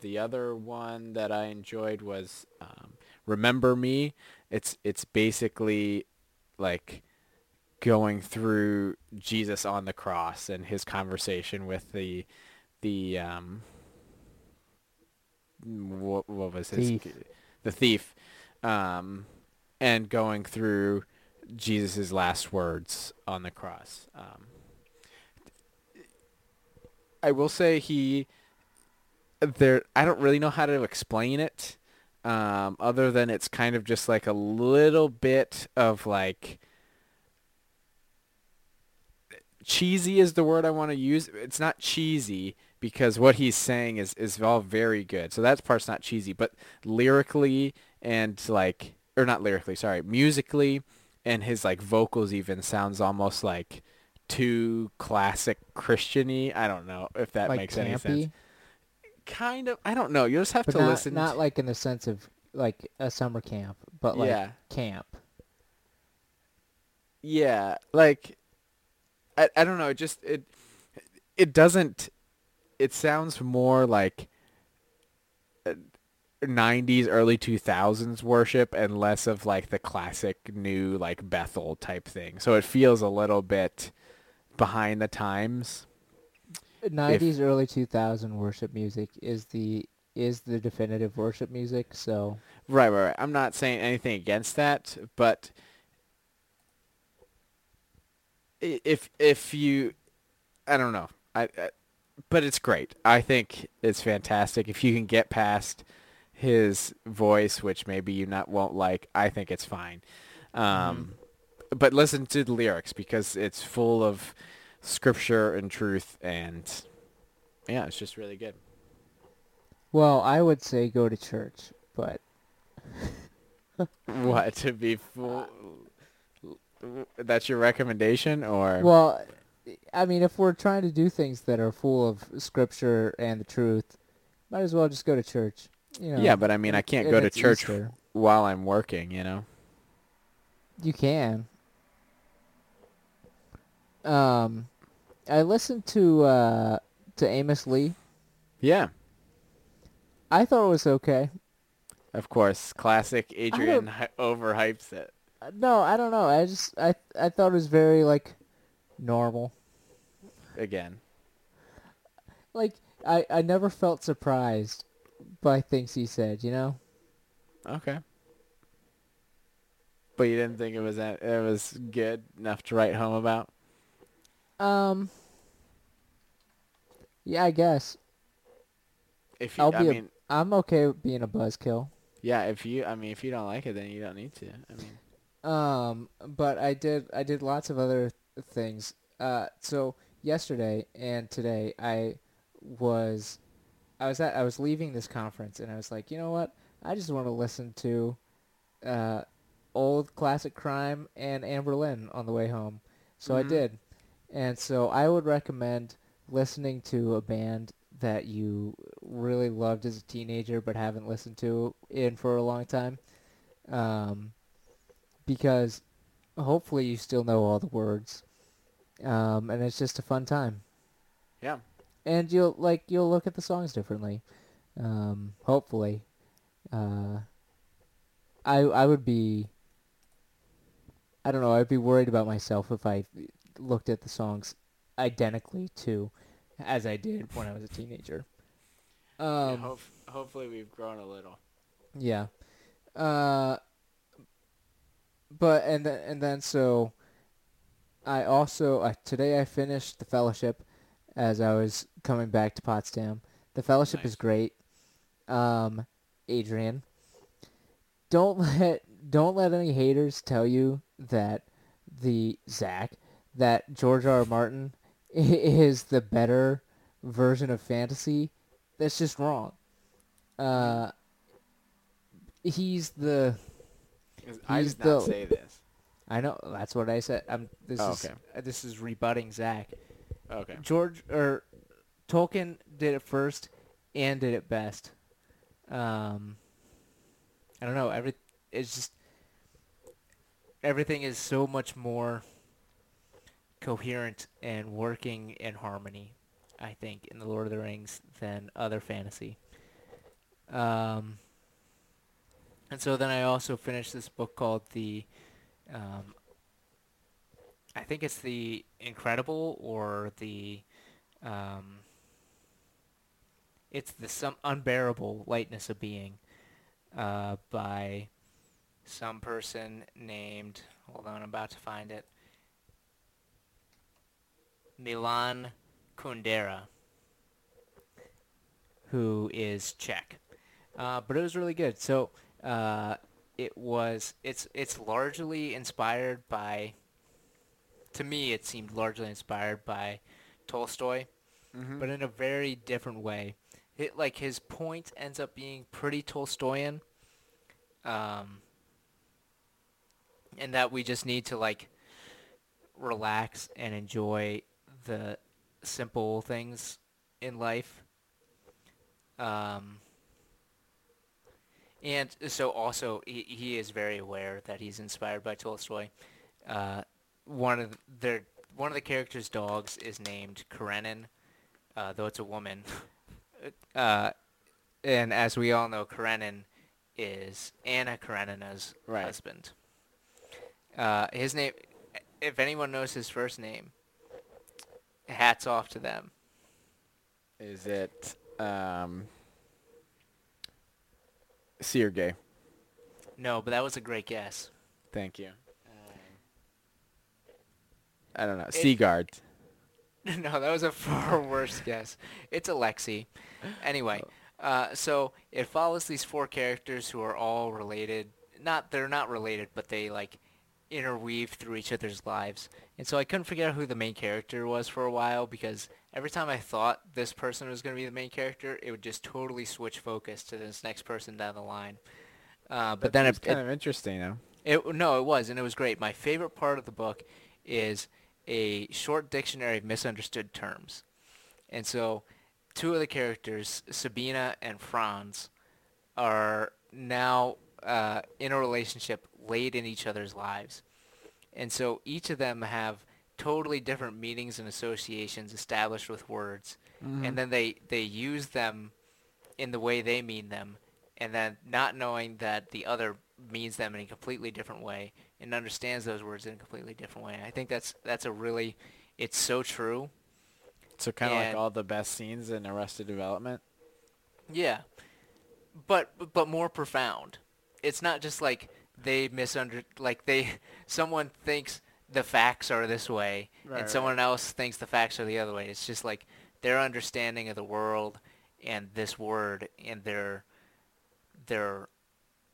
the other one that I enjoyed was um, remember me. It's it's basically like going through Jesus on the cross and his conversation with the the um what, what was his Thief. the thief um and going through Jesus' last words on the cross. Um, I will say he there I don't really know how to explain it um, other than it's kind of just like a little bit of like cheesy is the word I want to use. It's not cheesy because what he's saying is is all very good. So that part's not cheesy, but lyrically and like or not lyrically, sorry, musically and his like vocals even sounds almost like too classic Christiany. I don't know if that like makes campy, any sense. Kind of. I don't know. You just have but to not, listen. not to- like in the sense of like a summer camp, but like Yeah. camp. Yeah, like I I don't know, it just it it doesn't it sounds more like uh, 90s early 2000s worship and less of like the classic new like Bethel type thing. So it feels a little bit behind the times. 90s early 2000 worship music is the is the definitive worship music so Right, right, right. I'm not saying anything against that, but if if you I don't know. I, I but it's great. I think it's fantastic if you can get past his voice, which maybe you not won't like. I think it's fine. Um, But listen to the lyrics because it's full of scripture and truth, and yeah, it's just really good. well i would say go to church but What to be full? That's your recommendation, or well i mean if we're trying to do things that are full of scripture and the truth might as well just go to church you know yeah, but I mean, I can't go to church Easter. while I'm working. You know. You can. Um, I listened to uh to Amos Lee. Yeah, I thought it was okay. of course. Classic Adrian overhypes it. Uh, No, I don't know. I just I I thought it was very like normal. Again. Like I I never felt surprised by things he said. You know. Okay. But you didn't think it was that it was good enough to write home about? Um. Yeah, I guess If you, I'll be a- mean, I'm okay with being a buzzkill. yeah. If you, I mean, if you don't like it, then you don't need to. I mean, Um, but I did I did lots of other things. Uh, so yesterday and today I was I was at I was leaving this conference and I was like, you know what? I just want to listen to uh, old classic crime and Anberlin on the way home. So I Mhm. did. And so I would recommend listening to a band that you really loved as a teenager but haven't listened to in for a long time. Um, because hopefully you still know all the words. Um, and it's just a fun time. yeah. And you'll like you'll look at the songs differently. Um, hopefully. Uh, I I would be I don't know, I'd be worried about myself if I looked at the songs identically to as I did when I was a teenager. Yeah, Um, hopefully we've grown a little. Yeah. Uh but and then and then so I also uh, today I finished the fellowship as I was coming back to Potsdam. The fellowship Nice. is great. Um Adrian don't let don't let any haters tell you that the Zach that George R. R. Martin is the better version of fantasy. That's just wrong. Uh he's the 'Cause I He's did not the- say this. I know that's what I said. I'm this Oh, is okay. uh, this is rebutting Zach. Okay. George or Tolkien did it first and did it best. Um I don't know, every it's just everything is so much more coherent and working in harmony, I think, in the Lord of the Rings than other fantasy. Um And so then I also finished this book called the, um, I think it's the Incredible or the, um, it's the some unbearable lightness of being, uh, by some person named. Hold on, I'm about to find it. Milan Kundera, who is Czech. Uh, but it was really good. So uh, it was. It's it's largely inspired by. To me, it seemed largely inspired by Tolstoy, Mm-hmm. but in a very different way. It like his point ends up being pretty Tolstoyan, um, and that we just need to like relax and enjoy the simple things in life. Um, and so also he, he is very aware that he's inspired by Tolstoy. Uh, one of their one of the characters' dogs is named Karenin, uh, though it's a woman. uh, and as we all know, Karenin is Anna Karenina's Right. husband. Uh, his name, if anyone knows his first name, hats off to them. Is it um, Sergey? No, but that was a great guess. Thank you. I don't know. It- Seagard. no, that was a far worse guess. It's Alexi. Anyway, uh, so it follows these four characters who are all related. Not they're not related, but they like interweave through each other's lives. And so I couldn't figure out who the main character was for a while because every time I thought this person was going to be the main character, it would just totally switch focus to this next person down the line. Uh, but then it's it, kind it, of interesting, though. it no, it was, and it was great. My favorite part of the book is a short dictionary of misunderstood terms. And so, two of the characters, Sabina and Franz, are now uh, in a relationship late in each other's lives. And so, each of them have totally different meanings and associations established with words. And mm-hmm. then they, they use them in the way they mean them, and then not knowing that the other means them in a completely different way and understands those words in a completely different way. I think that's that's a really it's so true. So kind of like all the best scenes in Arrested Development. Yeah. But but more profound. It's not just like they misunder like they someone thinks the facts are this way Right, and someone else thinks the facts are the other way. It's just like their understanding of the world and this word and their their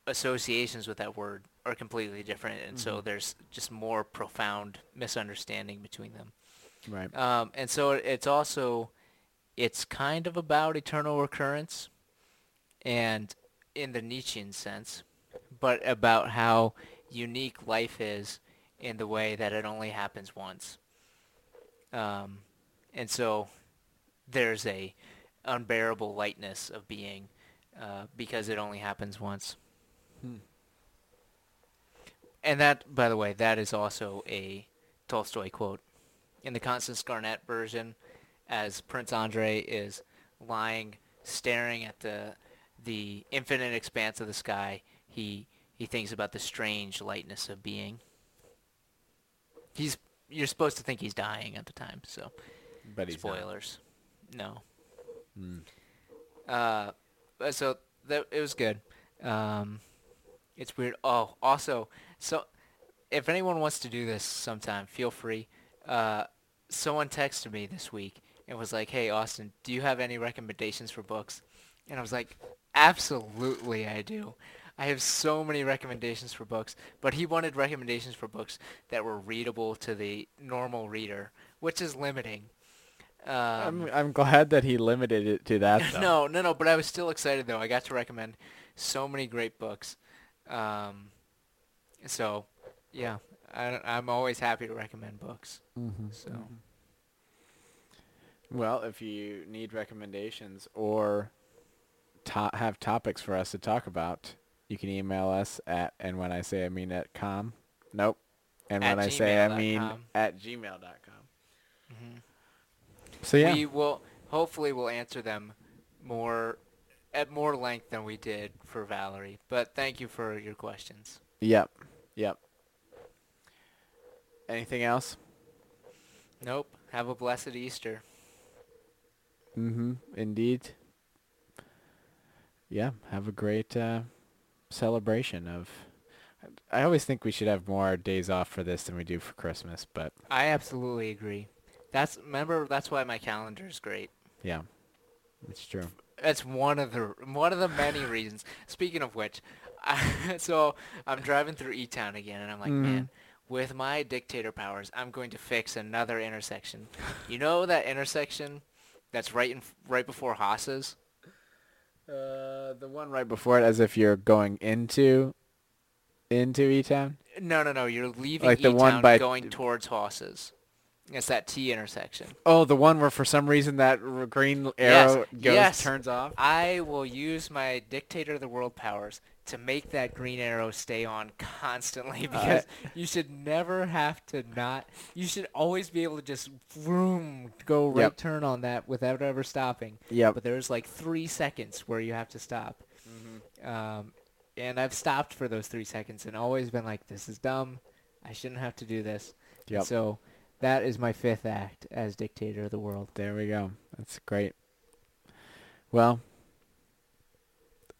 associations with that word are completely different and so Mhm. there's just more profound misunderstanding between them. Right. Um, and so it's also, it's kind of about eternal recurrence, and in the Nietzschean sense, but about how unique life is in the way that it only happens once. Um, and so there's a unbearable lightness of being uh, because it only happens once. Hmm. And that, by the way, that is also a Tolstoy quote. In the Constance Garnett version, as Prince Andre is lying, staring at the the infinite expanse of the sky, he he thinks about the strange lightness of being. He's you're supposed to think he's dying at the time, so But he's not. spoilers. No. Mm. Uh, so that it was good. Um, it's weird. Oh, also, so if anyone wants to do this sometime, feel free. Uh, someone texted me this week and was like, "Hey, Austin, do you have any recommendations for books?" And I was like, "Absolutely, I do." I have so many recommendations for books, but he wanted recommendations for books that were readable to the normal reader, which is limiting. Um, I'm I'm glad that he limited it to that. Though. no, no, no. But I was still excited though. I got to recommend so many great books. Um, so, yeah, I, I'm always happy to recommend books. Mm-hmm. So, Well, if you need recommendations or to- have topics for us to talk about, you can email us at and when I say I mean at com. Nope. And when I say I mean at gmail.com. mhm. So yeah. we will hopefully we'll answer them more at more length than we did for Valerie. But thank you for your questions. Yep. Yep. Anything else? Nope. Have a blessed Easter. Mm-hmm. Indeed. Yeah. Have a great uh, celebration of. I always think we should have more days off for this than we do for Christmas, but I absolutely agree. That's remember that's why my calendar is great. yeah, it's true. That's one of the one of the many reasons. Speaking of which, I, so I'm driving through E Town again, and I'm like, Mhm. man, with my dictator powers, I'm going to fix another intersection. You know that intersection that's right in right before Haas's? Uh, the one right before it, as if you're going into into E Town. No, no, no. You're leaving Like the E one by- going towards Haas's. It's that T intersection. Oh, the one where for some reason that r- green Yes, arrow goes yes. turns off. I will use my dictator of the world powers to make that green arrow stay on constantly because you should never have to not. You should always be able to just vroom go right Yep. turn on that without ever stopping. Yeah. But there's like three seconds where you have to stop. Mm-hmm. Um, and I've stopped for those three seconds and always been like, this is dumb. I shouldn't have to do this. And Yep. So that is my fifth act as dictator of the world. There we go. That's great. Well,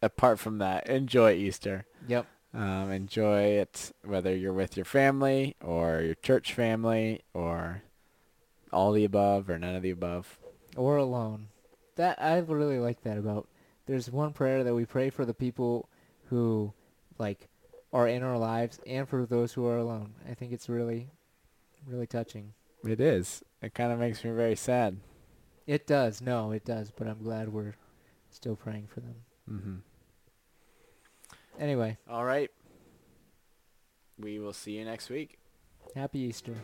apart from that, enjoy Easter. Yep. Um, enjoy it whether you're with your family or your church family or all the above or none of the above. or alone. That I really like that about. There's one prayer that we pray for the people who, like, are in our lives, and for those who are alone. I think it's really, really touching. It is. It kind of makes me very sad. It does. No, it does. But I'm glad we're still praying for them. Mm-hmm. Anyway. All right. We will see you next week. Happy Easter.